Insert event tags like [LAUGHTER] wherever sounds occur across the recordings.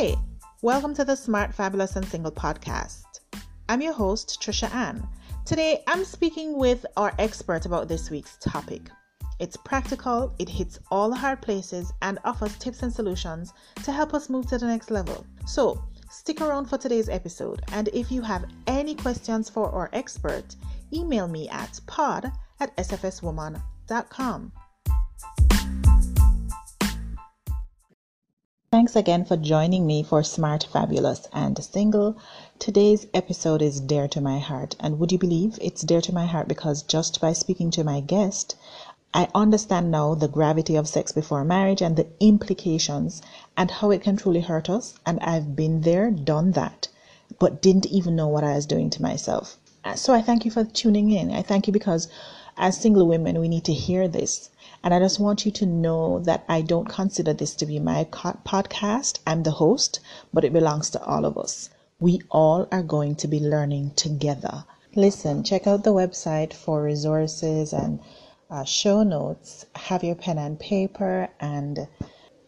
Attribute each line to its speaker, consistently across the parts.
Speaker 1: Hey, welcome to the Smart, Fabulous, and Single podcast. I'm your host, Trisha Ann. Today, I'm speaking with our expert about this week's topic. It's practical, it hits all the hard places, and offers tips and solutions to help us move to the next level. So, stick around for today's episode. And if you have any questions for our expert, email me at pod at sfswoman.com. Thanks again for joining me for Smart, Fabulous, and Single. Today's episode is dear to my heart, and would you believe it's dear to my heart because just by speaking to my guest, I understand now the gravity of sex before marriage and the implications and how it can truly hurt us. And I've been there, done that, but didn't even know what I was doing to myself. So I thank you for tuning in. I thank you because as single women, we need to hear this and I just want you to know that I don't consider this to be my podcast. I'm the host, but it belongs to all of us. We all are going to be learning together. Listen, check out the website for resources and uh, show notes. Have your pen and paper and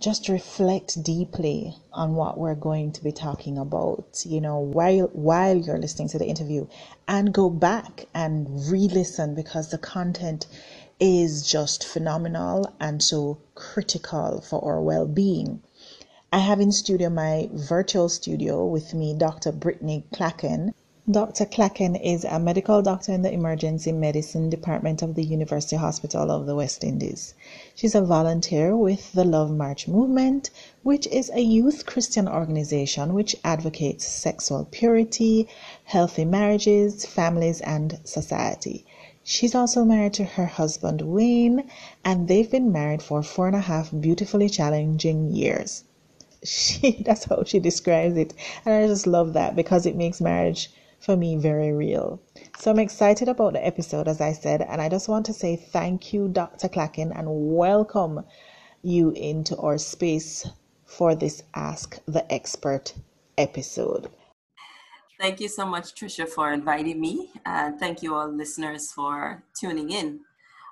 Speaker 1: just reflect deeply on what we're going to be talking about you know while while you're listening to the interview and go back and re-listen because the content is just phenomenal and so critical for our well being. I have in studio my virtual studio with me Dr. Brittanie Clacken. Dr. Clacken is a medical doctor in the emergency medicine department of the University Hospital of the West Indies. She's a volunteer with the Love March movement, which is a youth Christian organization which advocates sexual purity, healthy marriages, families, and society. She's also married to her husband Wayne, and they've been married for four and a half beautifully challenging years. She [LAUGHS] that's how she describes it. And I just love that because it makes marriage for me very real. So I'm excited about the episode, as I said, and I just want to say thank you, Dr. Clacken, and welcome you into our space for this Ask the Expert episode.
Speaker 2: Thank you so much, Trisha, for inviting me. And thank you all listeners for tuning in.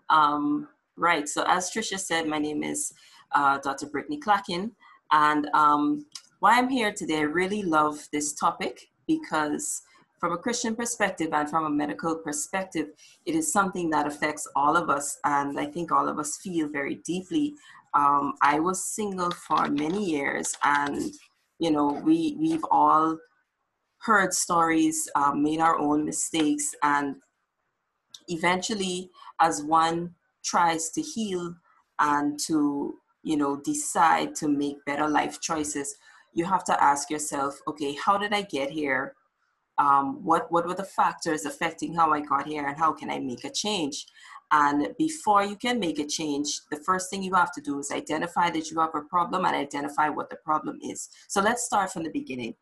Speaker 2: Um, right, so as Trisha said, my name is uh, Dr. Brittanie Clacken. And um, why I'm here today, I really love this topic because from a Christian perspective and from a medical perspective, it is something that affects all of us. And I think all of us feel very deeply. Um, I was single for many years and, you know, we, we've all heard stories, um, made our own mistakes, and eventually, as one tries to heal and to you know decide to make better life choices, you have to ask yourself, okay, how did I get here? Um, what what were the factors affecting how I got here, and how can I make a change? And before you can make a change, the first thing you have to do is identify that you have a problem and identify what the problem is. So let's start from the beginning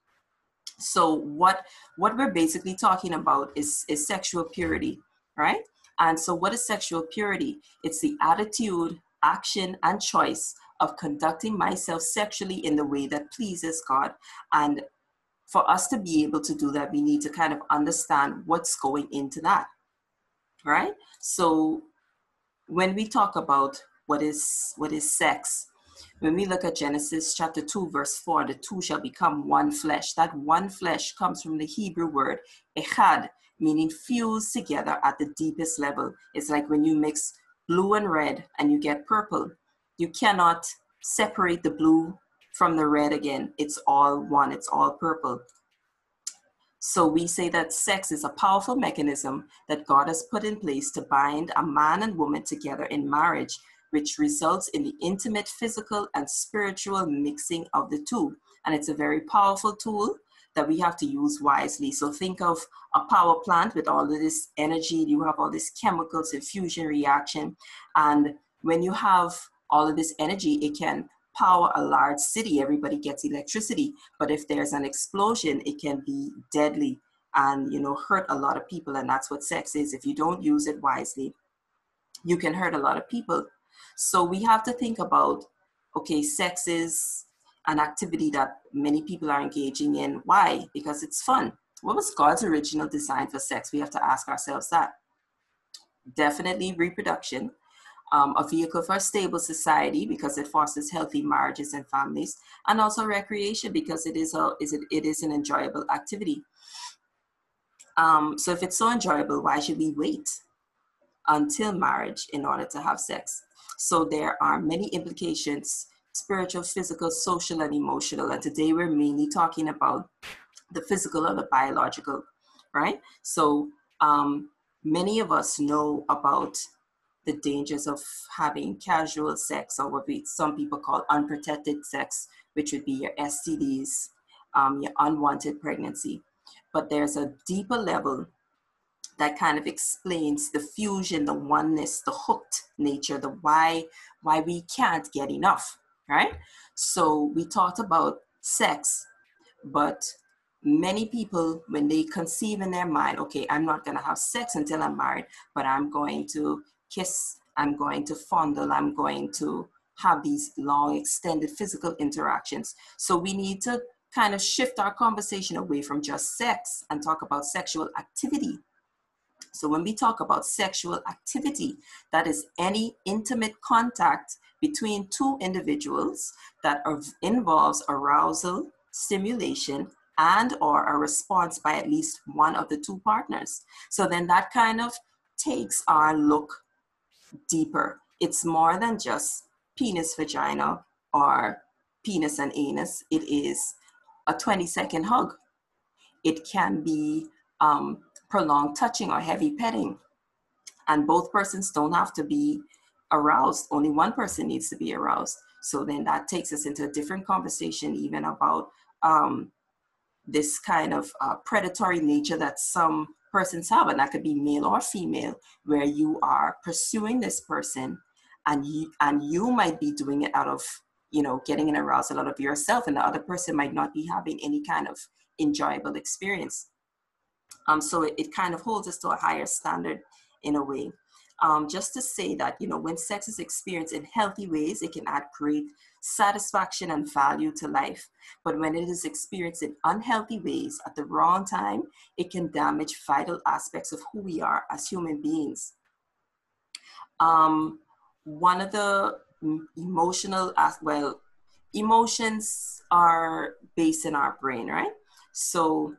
Speaker 2: so what what we're basically talking about is is sexual purity right? And so what is sexual purity? It's the attitude action and choice of conducting myself sexually in the way that pleases god. And for us to be able to do that we need to kind of understand what's going into that right? So when we talk about what is what is sex when we look at Genesis chapter 2, verse 4, the two shall become one flesh. That one flesh comes from the Hebrew word echad, meaning fused together at the deepest level. It's like when you mix blue and red and you get purple. You cannot separate the blue from the red again. It's all one, it's all purple. So we say that sex is a powerful mechanism that God has put in place to bind a man and woman together in marriage which results in the intimate physical and spiritual mixing of the two. And it's a very powerful tool that we have to use wisely. So think of a power plant with all of this energy, you have all these chemicals and fusion reaction. And when you have all of this energy, it can power a large city. Everybody gets electricity. But if there's an explosion, it can be deadly and you know hurt a lot of people and that's what sex is if you don't use it wisely you can hurt a lot of people so we have to think about okay, sex is an activity that many people are engaging in. Why? Because it's fun. What was God's original design for sex? We have to ask ourselves that. Definitely reproduction. um, a vehicle for a stable society because it fosters healthy marriages and families, and also recreation because it is a is it, it is an enjoyable activity. Um, so if it's so enjoyable, why should we wait until marriage in order to have sex? So there are many implications spiritual, physical, social, and emotional. And today we're mainly talking about the physical or the biological, right? So um, many of us know about the dangers of having casual sex or what we, some people call unprotected sex, which would be your STDs, um, your unwanted pregnancy. But there's a deeper level that kind of explains the fusion, the oneness, the hooked nature, the why why we can't get enough, right? So we talked about sex, but many people when they conceive in their mind, okay, I'm not gonna have sex until I'm married, but I'm going to kiss, I'm going to fondle, I'm going to have these long extended physical interactions. So we need to kind of shift our conversation away from just sex and talk about sexual activity so when we talk about sexual activity, that is any intimate contact between two individuals that involves arousal, stimulation, and or a response by at least one of the two partners. So then that kind of takes our look deeper. It's more than just penis, vagina, or penis and anus. It is a 20 second hug. It can be um, prolonged touching or heavy petting. And both persons don't have to be aroused, only one person needs to be aroused. So then that takes us into a different conversation, even about um, this kind of uh, predatory nature that some persons have, and that could be male or female, where you are pursuing this person and you, and you might be doing it out of you know getting an arousal out of yourself and the other person might not be having any kind of enjoyable experience um, so it, it kind of holds us to a higher standard in a way. Um, just to say that, you know, when sex is experienced in healthy ways, it can add great satisfaction and value to life. But when it is experienced in unhealthy ways at the wrong time, it can damage vital aspects of who we are as human beings. Um, one of the emotional, as well, emotions are based in our brain, right? So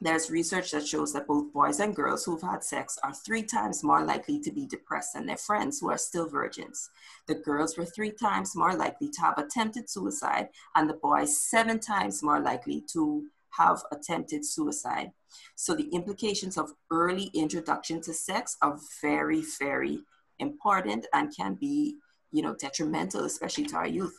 Speaker 2: there's research that shows that both boys and girls who've had sex are three times more likely to be depressed than their friends who are still virgins. The girls were three times more likely to have attempted suicide, and the boys seven times more likely to have attempted suicide. So the implications of early introduction to sex are very, very important and can be, you know, detrimental, especially to our youth.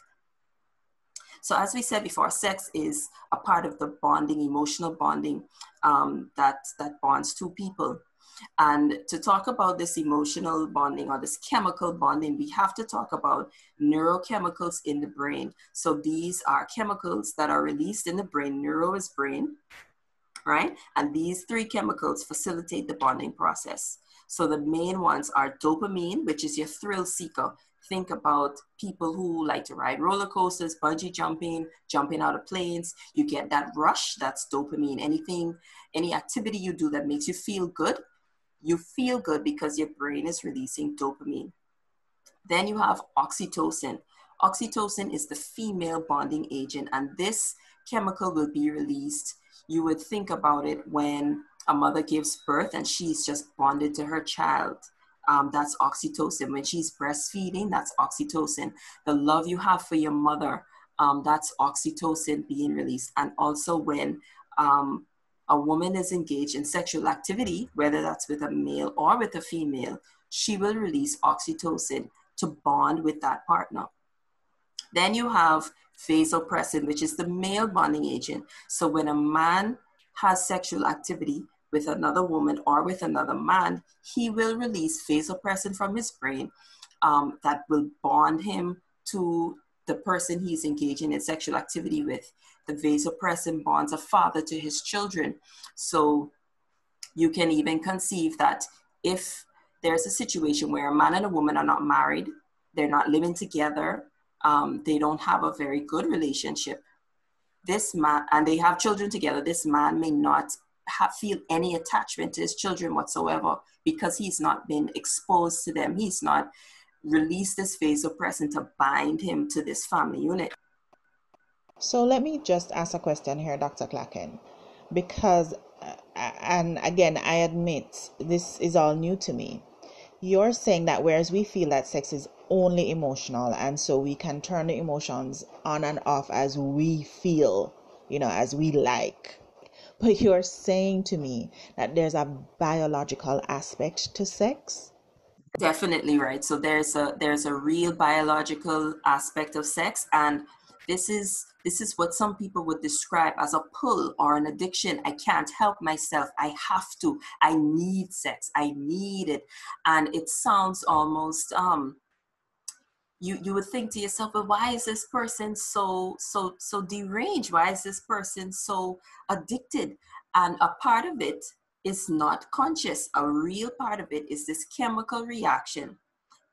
Speaker 2: So as we said before, sex is a part of the bonding, emotional bonding um, that, that bonds two people. And to talk about this emotional bonding or this chemical bonding, we have to talk about neurochemicals in the brain. So these are chemicals that are released in the brain. Neuro is brain, right? And these three chemicals facilitate the bonding process. So the main ones are dopamine, which is your thrill seeker think about people who like to ride roller coasters, bungee jumping, jumping out of planes. You get that rush, that's dopamine. Anything, any activity you do that makes you feel good, you feel good because your brain is releasing dopamine. Then you have oxytocin. Oxytocin is the female bonding agent, and this chemical will be released. You would think about it when a mother gives birth and she's just bonded to her child um, that's oxytocin. When she's breastfeeding, that's oxytocin. The love you have for your mother, um, that's oxytocin being released. And also when um, a woman is engaged in sexual activity, whether that's with a male or with a female, she will release oxytocin to bond with that partner. Then you have vasopressin, which is the male bonding agent. So when a man has sexual activity, with another woman or with another man, he will release vasopressin from his brain um, that will bond him to the person he's engaging in sexual activity with. The vasopressin bonds a father to his children. So you can even conceive that if there's a situation where a man and a woman are not married, they're not living together, um, they don't have a very good relationship. This man, and they have children together, this man may not have, feel any attachment to his children whatsoever because he's not been exposed to them. He's not release this present to bind him to this family unit.
Speaker 1: So let me just ask a question here, Dr. Clacken, because, uh, and again, I admit this is all new to me. You're saying that whereas we feel that sex is only emotional, and so we can turn the emotions on and off as we feel, you know, as we like. But you're saying to me that there's a biological aspect to sex?
Speaker 2: Definitely right. So there's a there's a real biological aspect of sex and this is this is what some people would describe as a pull or an addiction. I can't help myself. I have to. I need sex. I need it. And it sounds almost um you you would think to yourself, but why is this person so so so deranged? Why is this person so addicted? And a part of it is not conscious. A real part of it is this chemical reaction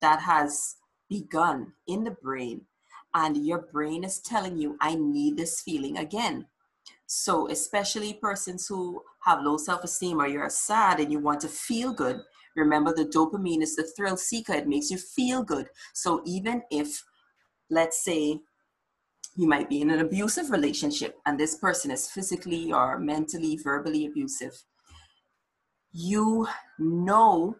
Speaker 2: that has begun in the brain, and your brain is telling you, I need this feeling again. So, especially persons who have low self esteem or you're sad and you want to feel good, remember the dopamine is the thrill seeker, it makes you feel good. So, even if, let's say, you might be in an abusive relationship and this person is physically or mentally, verbally abusive, you know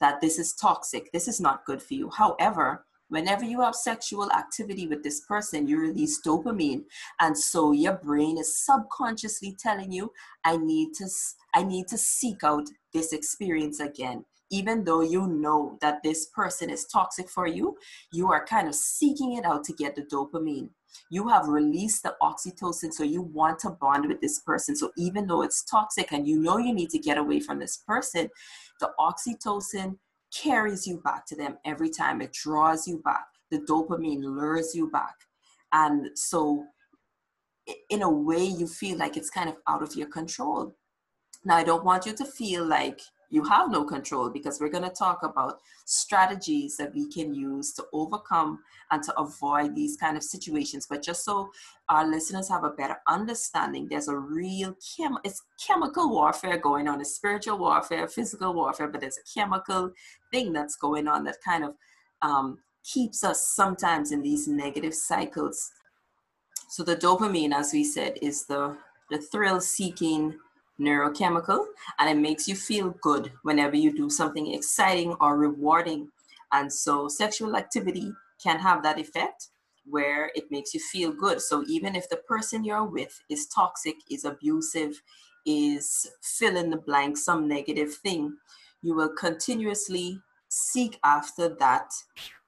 Speaker 2: that this is toxic, this is not good for you. However, whenever you have sexual activity with this person, you release dopamine. And so your brain is subconsciously telling you, I need to, I need to seek out this experience again. Even though you know that this person is toxic for you, you are kind of seeking it out to get the dopamine you have released the oxytocin so you want to bond with this person so even though it's toxic and you know you need to get away from this person the oxytocin carries you back to them every time. It draws you back. The dopamine lures you back. And so in a way you feel like it's kind of out of your control. Now i don't want you to feel like you have no control because we're going to talk about strategies that we can use to overcome and to avoid these kind of situations. But just so our listeners have a better understanding there's a real chem it's chemical warfare going on it's spiritual warfare physical warfare but there's a chemical thing that's going on that kind of um, keeps us sometimes in these negative cycles. So the dopamine as we said is the the thrill seeking neurochemical and it makes you feel good whenever you do something exciting or rewarding. And so sexual activity can have that effect where it makes you feel good. So even if the person you're with is toxic, is abusive, is fill in the blank, some negative thing, you will continuously seek after that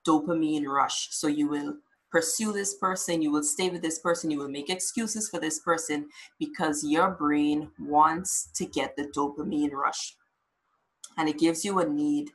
Speaker 2: dopamine rush. So you will pursue this person, you will stay with this person, you will make excuses for this person because your brain wants to get the dopamine rush. And it gives you a need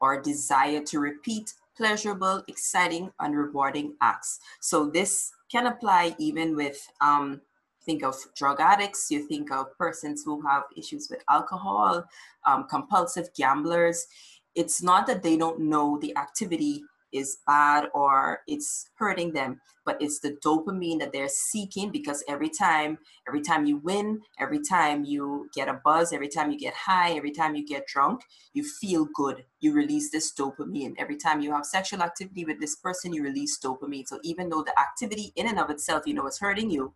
Speaker 2: or a desire to repeat pleasurable, exciting, and rewarding acts. So this can apply even with um, think of drug addicts, you think of persons who have issues with alcohol, um, compulsive gamblers. It's not that they don't know the activity is bad or it's hurting them but it's the dopamine that they're seeking because every time every time you win every time you get a buzz every time you get high every time you get drunk you feel good. You release this dopamine. Every time you have sexual activity with this person you release dopamine. So even though the activity in and of itself you know is hurting you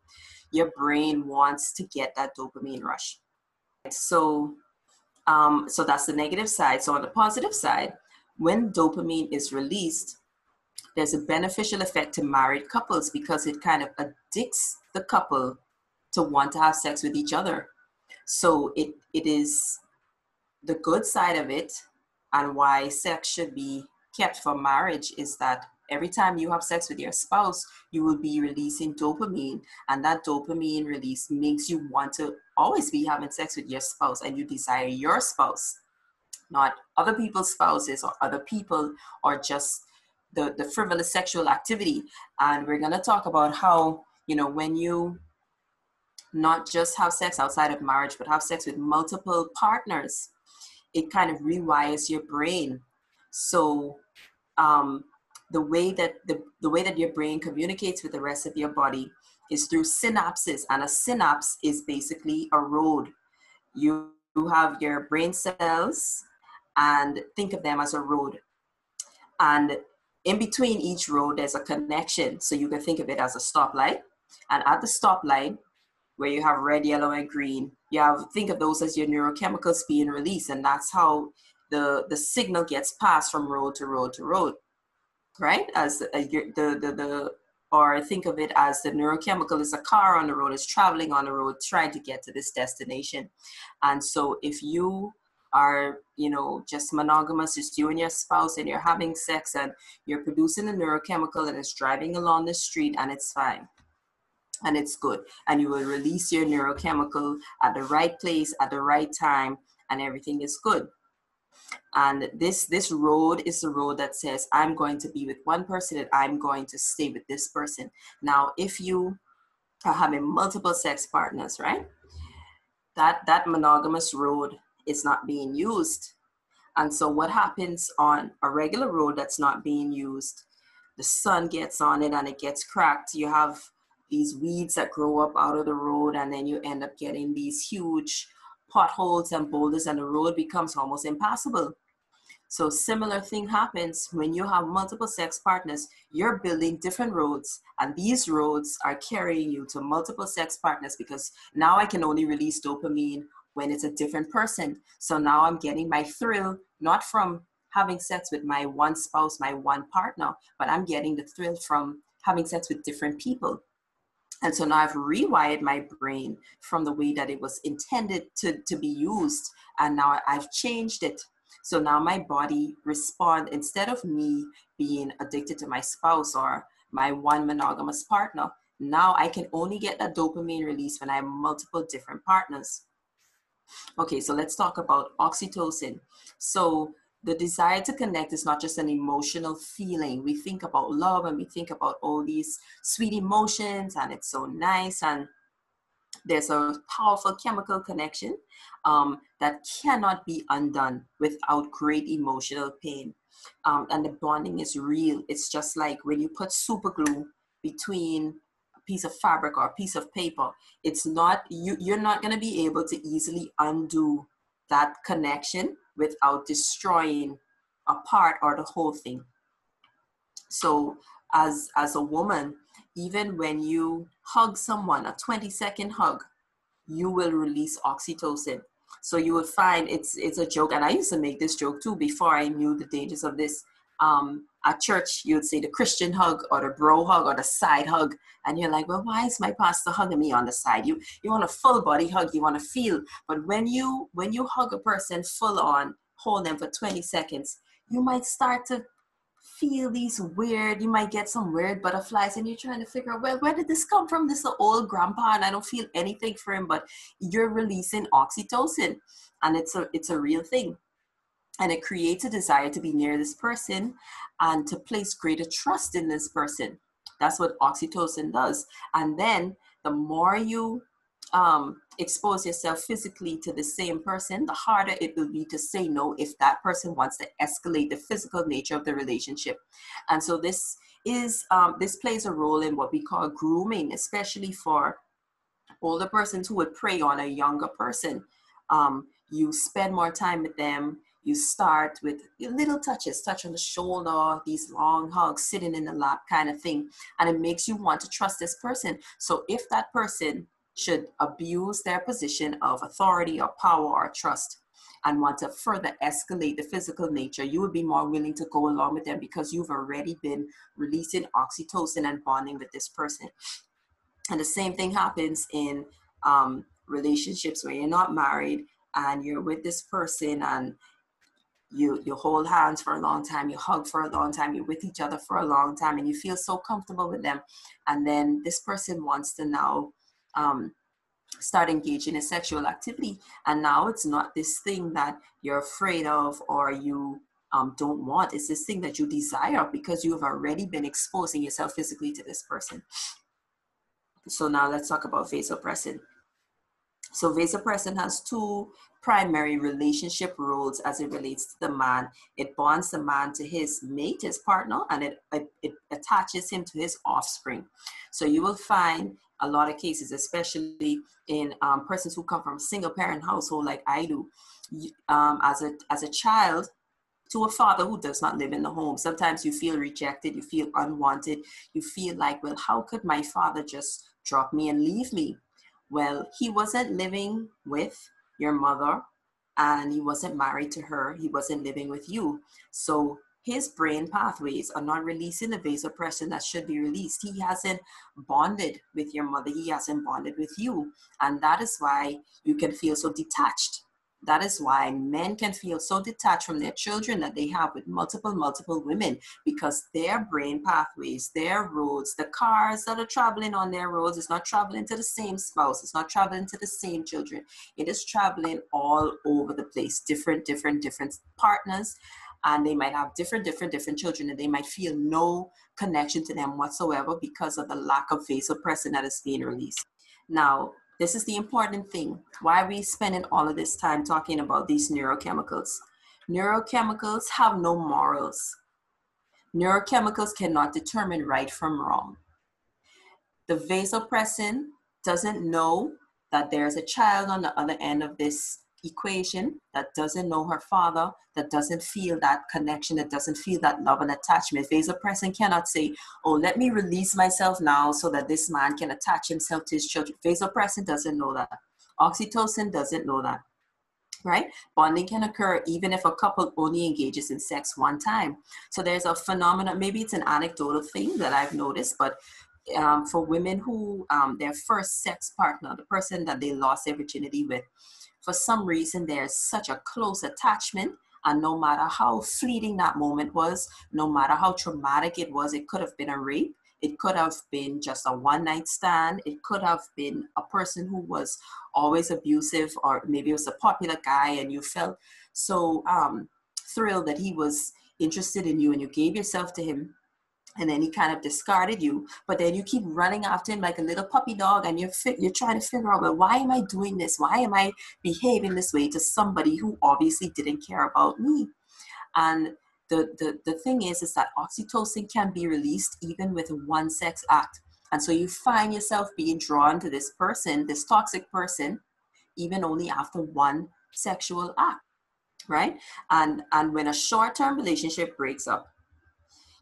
Speaker 2: your brain wants to get that dopamine rush. So um, so that's the negative side. So on the positive side when dopamine is released, there's a beneficial effect to married couples because it kind of addicts the couple to want to have sex with each other. So it it is the good side of it and why sex should be kept for marriage is that every time you have sex with your spouse, you will be releasing dopamine, and that dopamine release makes you want to always be having sex with your spouse and you desire your spouse not other people's spouses or other people or just the, the frivolous sexual activity. And we're going to talk about how, you know, when you not just have sex outside of marriage, but have sex with multiple partners, it kind of rewires your brain. So, um, the way that the, the way that your brain communicates with the rest of your body is through synapses and a synapse is basically a road you, you have your brain cells and think of them as a road. And in between each road, there's a connection. So you can think of it as a stoplight. And at the stoplight, where you have red, yellow, and green, you have think of those as your neurochemicals being released, and that's how the the signal gets passed from road to road to road, right? As uh, the the the, the or think of it as the neurochemical is a car on the road, is traveling on the road, trying to get to this destination. And so if you are, you know, just monogamous, just you and your spouse, and you're having sex and you're producing a neurochemical and it's driving along the street and it's fine. And it's good. And you will release your neurochemical at the right place at the right time and everything is good. And this this road is the road that says i'm going to be with one person and i'm going to stay with this person. Now if you are having multiple sex partners right that that monogamous road is not being used and so what happens on a regular road that's not being used the sun gets on it and it gets cracked you have these weeds that grow up out of the road and then you end up getting these huge potholes and boulders and the road becomes almost impassable. So similar thing happens when you have multiple sex partners, you're building different roads and these roads are carrying you to multiple sex partners because now I can only release dopamine when it's a different person. So now I'm getting my thrill not from having sex with my one spouse, my one partner, but I'm getting the thrill from having sex with different people. And so now I've rewired my brain from the way that it was intended to, to be used. And now I've changed it. So now my body respond instead of me being addicted to my spouse or my one monogamous partner, now I can only get that dopamine release when I have multiple different partners. Okay, so let's talk about oxytocin. So the desire to connect is not just an emotional feeling. We think about love and we think about all these sweet emotions, and it's so nice. And there's a powerful chemical connection um, that cannot be undone without great emotional pain. Um, and the bonding is real. It's just like when you put super glue between piece of fabric or a piece of paper, it's not, you, you're not going to be able to easily undo that connection without destroying a part or the whole thing. So as as a woman, even when you hug someone, a 20 second hug, you will release oxytocin. So you will find it's it's a joke, and I used to make this joke too before I knew the dangers of this. Um, church, you would say the Christian hug or the bro hug or the side hug, and you're like, well, why is my pastor hugging me on the side? You you want a full body hug, you want to feel, but when you when you hug a person full on, hold them for 20 seconds, you might start to feel these weird, you might get some weird butterflies and you're trying to figure out, well, where did this come from? This is old grandpa and I don't feel anything for him, but you're releasing oxytocin and it's a, it's a real thing. And it creates a desire to be near this person and to place greater trust in this person. That's what oxytocin does. And then the more you um, expose yourself physically to the same person, the harder it will be to say no if that person wants to escalate the physical nature of the relationship. And so this is um, this plays a role in what we call grooming, especially for older persons who would prey on a younger person. Um, you spend more time with them. You start with little touches, touch on the shoulder, these long hugs, sitting in the lap kind of thing. And it makes you want to trust this person. So if that person should abuse their position of authority or power or trust and want to further escalate the physical nature, you would be more willing to go along with them because you've already been releasing oxytocin and bonding with this person. And the same thing happens in um, relationships where you're not married and you're with this person and you you hold hands for a long time you hug for a long time you're with each other for a long time and you feel so comfortable with them and then this person wants to now um, start engaging in sexual activity. And now it's not this thing that you're afraid of or you um, don't want. It's this thing that you desire because you have already been exposing yourself physically to this person. So now let's talk about vasopressin. So vasopressin has two primary relationship roles as it relates to the man. It bonds the man to his mate, his partner, and it, it, it attaches him to his offspring. So you will find a lot of cases, especially in um, persons who come from single parent household like I do. Um, as a as a child, to a father who does not live in the home. Sometimes you feel rejected, you feel unwanted, you feel like, well, how could my father just drop me and leave me? Well, he wasn't living with your mother and he wasn't married to her, he wasn't living with you. So his brain pathways are not releasing the vasopressin that should be released. He hasn't bonded with your mother, he hasn't bonded with you. And that is why you can feel so detached that is why men can feel so detached from their children that they have with multiple, multiple women because their brain pathways, their roads, the cars that are traveling on their roads is not traveling to the same spouse, it's not traveling to the same children. It is traveling all over the place, different, different, different partners. And they might have different, different, different children, and they might feel no connection to them whatsoever because of the lack of vasopressin that is being released. Now, this is the important thing. Why are we spending all of this time talking about these neurochemicals? Neurochemicals have no morals. Neurochemicals cannot determine right from wrong. The vasopressin doesn't know that there's a child on the other end of this equation that doesn't know her father, that doesn't feel that connection, that doesn't feel that love and attachment. Vasopressin cannot say, Oh, let me release myself now so that this man can attach himself to his children. Vasopressin doesn't know that. Oxytocin doesn't know that. Right? Bonding can occur even if a couple only engages in sex one time. So there's a phenomenon, maybe it's an anecdotal thing that I've noticed, but um, for women who um, their first sex partner, the person that they lost their virginity with, for some reason there's such a close attachment and no matter how fleeting that moment was no matter how traumatic it was it could have been a rape it could have been just a one night stand it could have been a person who was always abusive or maybe it was a popular guy and you felt so um, thrilled that he was interested in you and you gave yourself to him and then he kind of discarded you but then you keep running after him like a little puppy dog and you're fi- you're trying to figure out well why am i doing this? Why am i behaving this way to somebody who obviously didn't care about me? And the, the, the thing is is that oxytocin can be released even with one sex act. And so you find yourself being drawn to this person this toxic person even only after one sexual act right? And and when a short-term relationship breaks up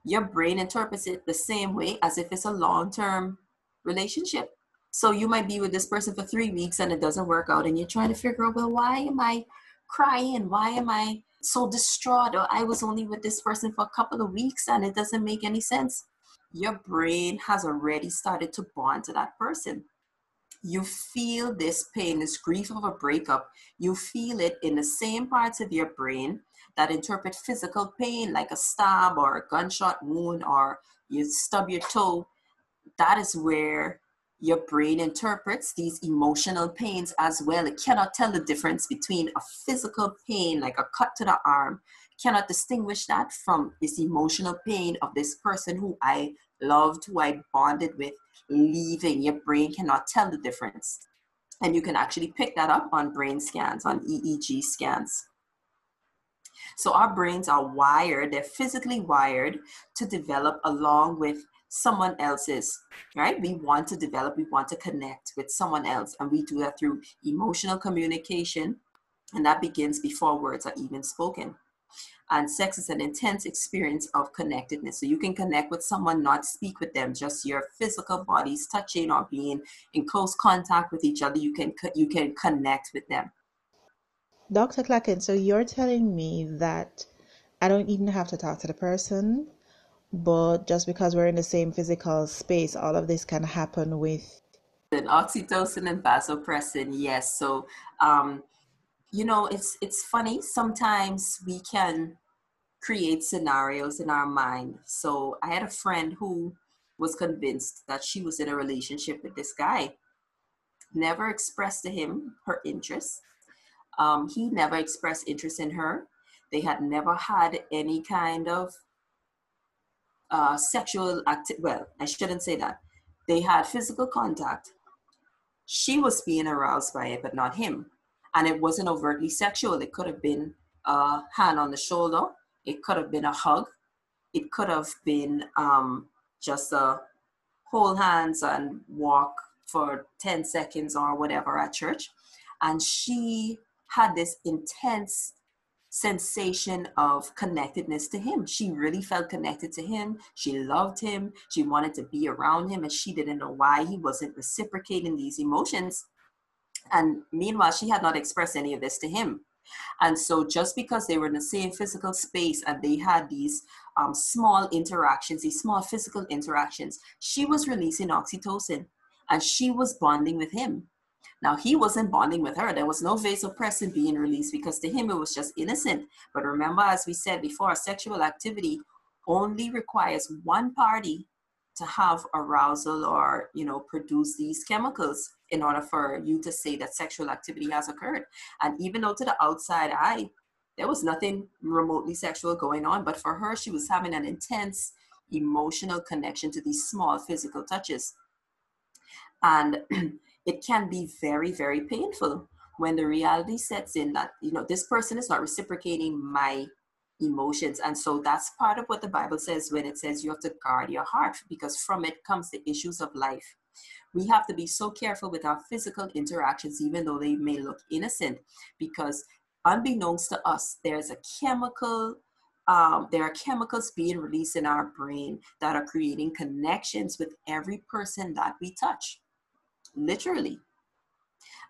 Speaker 2: your brain interprets it the same way as if it's a long term relationship. So you might be with this person for three weeks and it doesn't work out, and you're trying to figure out, well, why am I crying? Why am I so distraught? Or I was only with this person for a couple of weeks and it doesn't make any sense. Your brain has already started to bond to that person. You feel this pain, this grief of a breakup. You feel it in the same parts of your brain that interpret physical pain like a stab or a gunshot wound or you stub your toe, that is where your brain interprets these emotional pains as well. It cannot tell the difference between a physical pain like a cut to the arm, cannot distinguish that from this emotional pain of this person who I loved, who I bonded with, leaving. Your brain cannot tell the difference. And you can actually pick that up on brain scans, on EEG scans. So our brains are wired, they're physically wired to develop along with someone else's, right? We want to develop, we want to connect with someone else. And we do that through emotional communication. And that begins before words are even spoken. And sex is an intense experience of connectedness. So you can connect with someone, not speak with them, just your physical bodies touching or being in close contact with each other. You can you can connect with them.
Speaker 1: Dr. Clacken, so you're telling me that I don't even have to talk to the person, but just because we're in the same physical space, all of this can happen with
Speaker 2: and oxytocin and vasopressin. Yes, so um, you know it's it's funny. Sometimes we can create scenarios in our mind. So I had a friend who was convinced that she was in a relationship with this guy. Never expressed to him her interest um, he never expressed interest in her. They had never had any kind of uh, sexual activity. Well, I shouldn't say that. They had physical contact. She was being aroused by it, but not him. And it wasn't overtly sexual. It could have been a hand on the shoulder. It could have been a hug. It could have been um, just a hold hands and walk for 10 seconds or whatever at church. And she had this intense sensation of connectedness to him. She really felt connected to him. She loved him. She wanted to be around him, and she didn't know why he wasn't reciprocating these emotions. And meanwhile, she had not expressed any of this to him. And so, just because they were in the same physical space and they had these um, small interactions, these small physical interactions, she was releasing oxytocin and she was bonding with him. Now, he wasn't bonding with her. There was no vasopressin being released because to him it was just innocent. But remember, as we said before, sexual activity only requires one party to have arousal or, you know, produce these chemicals in order for you to say that sexual activity has occurred. And even though to the outside eye, there was nothing remotely sexual going on, but for her, she was having an intense emotional connection to these small physical touches. And [CLEARS THROAT] it can be very, very painful when the reality sets in that, you know, this person is not reciprocating my emotions. And so that's part of what the Bible says when it says you have to guard your heart because from it comes the issues of life. We have to be so careful with our physical interactions, even though they may look innocent, because unbeknownst to us, there's a chemical um, there are chemicals being released in our brain that are creating connections with every person that we touch literally.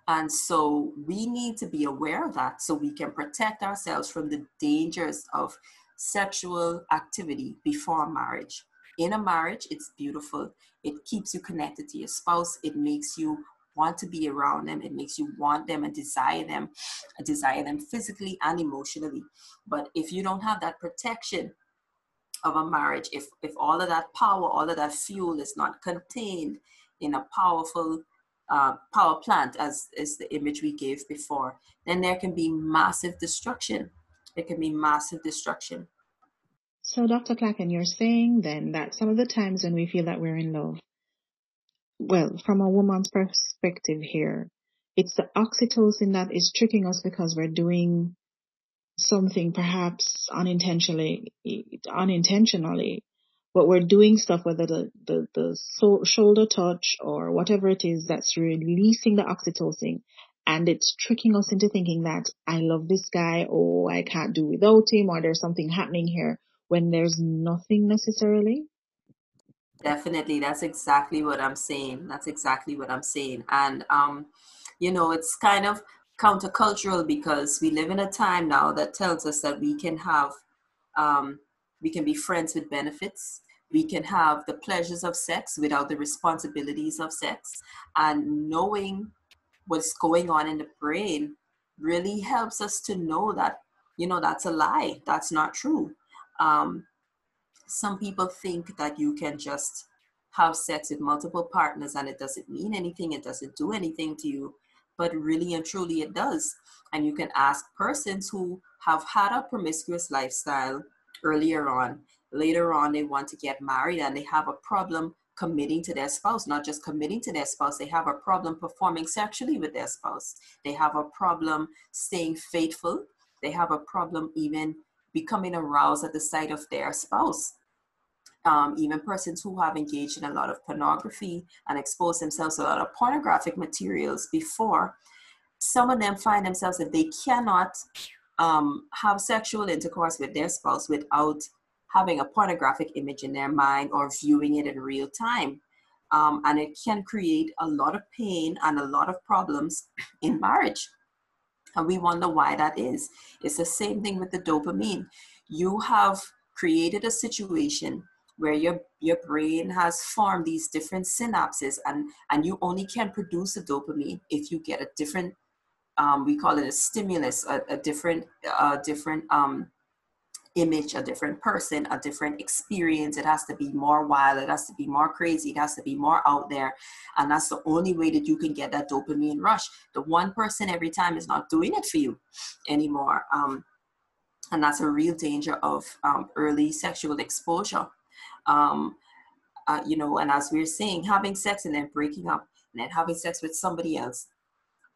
Speaker 2: And so we need to be aware of that so we can protect ourselves from the dangers of sexual activity before marriage. In a marriage, it's beautiful. It keeps you connected to your spouse. It makes you want to be around them. It makes you want them and desire them, desire them physically and emotionally. But if you don't have that protection of a marriage, if if all of that power, all of that fuel is not contained in a powerful uh, power plant, as is the image we gave before, then there can be massive destruction. It can be massive destruction.
Speaker 1: So, Dr. Clacken, you're saying then that some of the times when we feel that we're in love, well, from a woman's perspective here, it's the oxytocin that is tricking us because we're doing something perhaps unintentionally, unintentionally but we're doing stuff, whether the, the, the so, shoulder touch or whatever it is that's releasing the oxytocin and it's tricking us into thinking that I love this guy or I can't do without him or there's something happening here when there's nothing necessarily.
Speaker 2: Definitely. That's exactly what I'm saying. That's exactly what I'm saying. And, um, you know, it's kind of countercultural because we live in a time now that tells us that we can have um, we can be friends with benefits. We can have the pleasures of sex without the responsibilities of sex. And knowing what's going on in the brain really helps us to know that, you know, that's a lie. That's not true. Um, some people think that you can just have sex with multiple partners and it doesn't mean anything, it doesn't do anything to you, but really and truly it does. And you can ask persons who have had a promiscuous lifestyle earlier on. Later on, they want to get married and they have a problem committing to their spouse, not just committing to their spouse, they have a problem performing sexually with their spouse. They have a problem staying faithful. They have a problem even becoming aroused at the sight of their spouse. Um, even persons who have engaged in a lot of pornography and exposed themselves to a lot of pornographic materials before, some of them find themselves that they cannot um, have sexual intercourse with their spouse without having a pornographic image in their mind or viewing it in real time. Um, and it can create a lot of pain and a lot of problems [CLEARS THROAT] in marriage. And we wonder why that is. It's the same thing with the dopamine. You have created a situation where your your brain has formed these different synapses and and you only can produce the dopamine if you get a different um, we call it a stimulus, a, a different, a different um, image, a different person, a different experience. It has to be more wild. It has to be more crazy. It has to be more out there. And that's the only way that you can get that dopamine rush. The one person every time is not doing it for you anymore. Um, and that's a real danger of um, early sexual exposure. Um, uh, you know, and as we're saying, having sex and then breaking up and then having sex with somebody else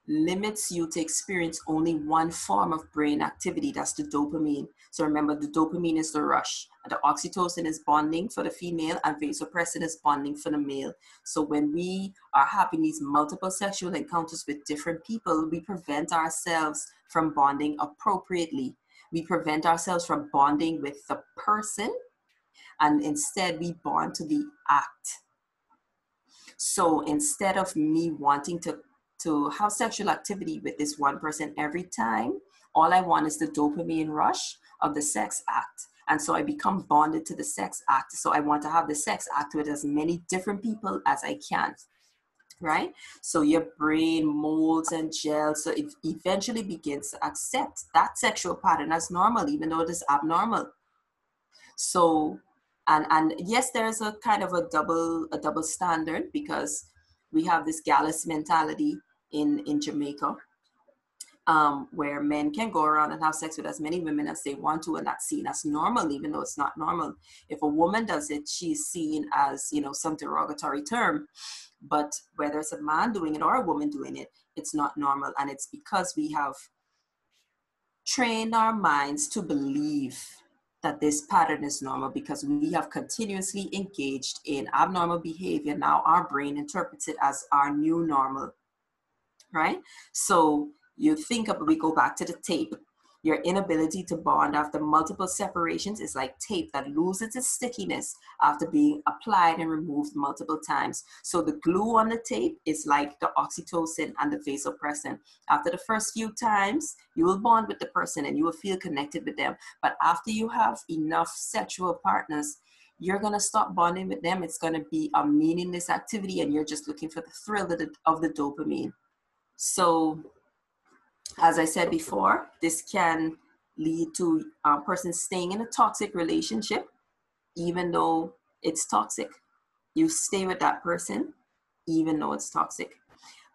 Speaker 2: limits you to experience only one form of brain activity. That's the dopamine. So remember the dopamine is the rush. And the oxytocin is bonding for the female and vasopressin is bonding for the male. So when we are having these multiple sexual encounters with different people we prevent ourselves from bonding appropriately. We prevent ourselves from bonding with the person and instead we bond to the act. So instead of me wanting to, to have sexual activity with this one person every time, all I want is the dopamine rush of the sex act. And so I become bonded to the sex act. So I want to have the sex act with as many different people as I can. Right? So your brain molds and gels. So it eventually begins to accept that sexual pattern as normal, even though it is abnormal. So and and yes, there's a kind of a double a double standard because we have this gallis mentality in in Jamaica um, where men can go around and have sex with as many women as they want to, and that's seen as normal, even though it's not normal. If a woman does it, she's seen as you know some derogatory term. But whether it's a man doing it or a woman doing it, it's not normal, and it's because we have trained our minds to believe that this pattern is normal because we have continuously engaged in abnormal behavior. Now our brain interprets it as our new normal, right? So you think of, we go back to the tape. Your inability to bond after multiple separations is like tape that loses its stickiness after being applied and removed multiple times. So the glue on the tape is like the oxytocin and the vasopressin. After the first few times, you will bond with the person and you will feel connected with them. But after you have enough sexual partners, you're going to stop bonding with them. It's going to be a meaningless activity and you're just looking for the thrill of the, of the dopamine. So as I said before, this can lead to a person staying in a toxic relationship, even though it's toxic. You stay with that person, even though it's toxic.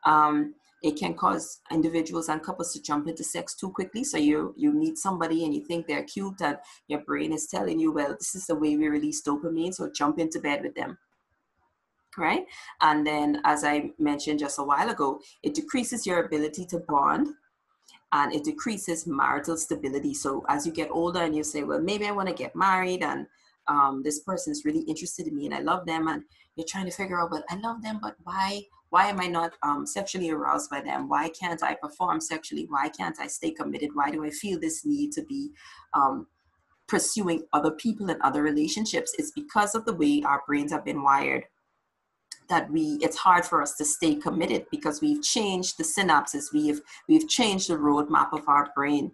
Speaker 2: Um, it can cause individuals and couples to jump into sex too quickly. So you you meet somebody and you think they're cute, and your brain is telling you, well, this is the way we release dopamine, so jump into bed with them. Right? And then, as I mentioned just a while ago, it decreases your ability to bond and it decreases marital stability. So as you get older and you say, well, maybe I want to get married and um, this person is really interested in me and I love them, and you're trying to figure out, well, I love them, but why? Why am I not um, sexually aroused by them? Why can't I perform sexually? Why can't I stay committed? Why do I feel this need to be um, pursuing other people and other relationships? It's because of the way our brains have been wired that we it's hard for us to stay committed because we've changed the synapses we've we've changed the roadmap of our brain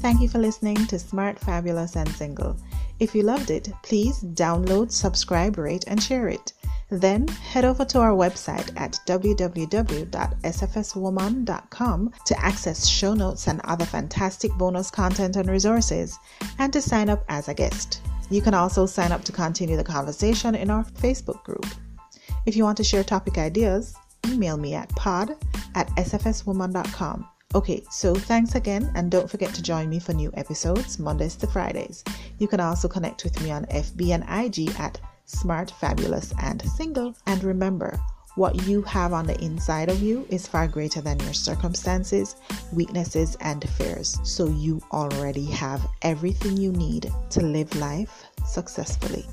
Speaker 1: Thank you for listening to Smart, Fabulous, and Single. If you loved it, please download, subscribe, rate, and share it. Then head over to our website at www.sfswoman.com to access show notes and other fantastic bonus content and resources, and to sign up as a guest. You can also sign up to continue the conversation in our Facebook group. If you want to share topic ideas, email me at pod at sfswoman.com. Okay, so thanks again, and don't forget to join me for new episodes Mondays to Fridays. You can also connect with me on FB and IG at smart, fabulous, and single. And remember, what you have on the inside of you is far greater than your circumstances, weaknesses, and fears. So you already have everything you need to live life successfully.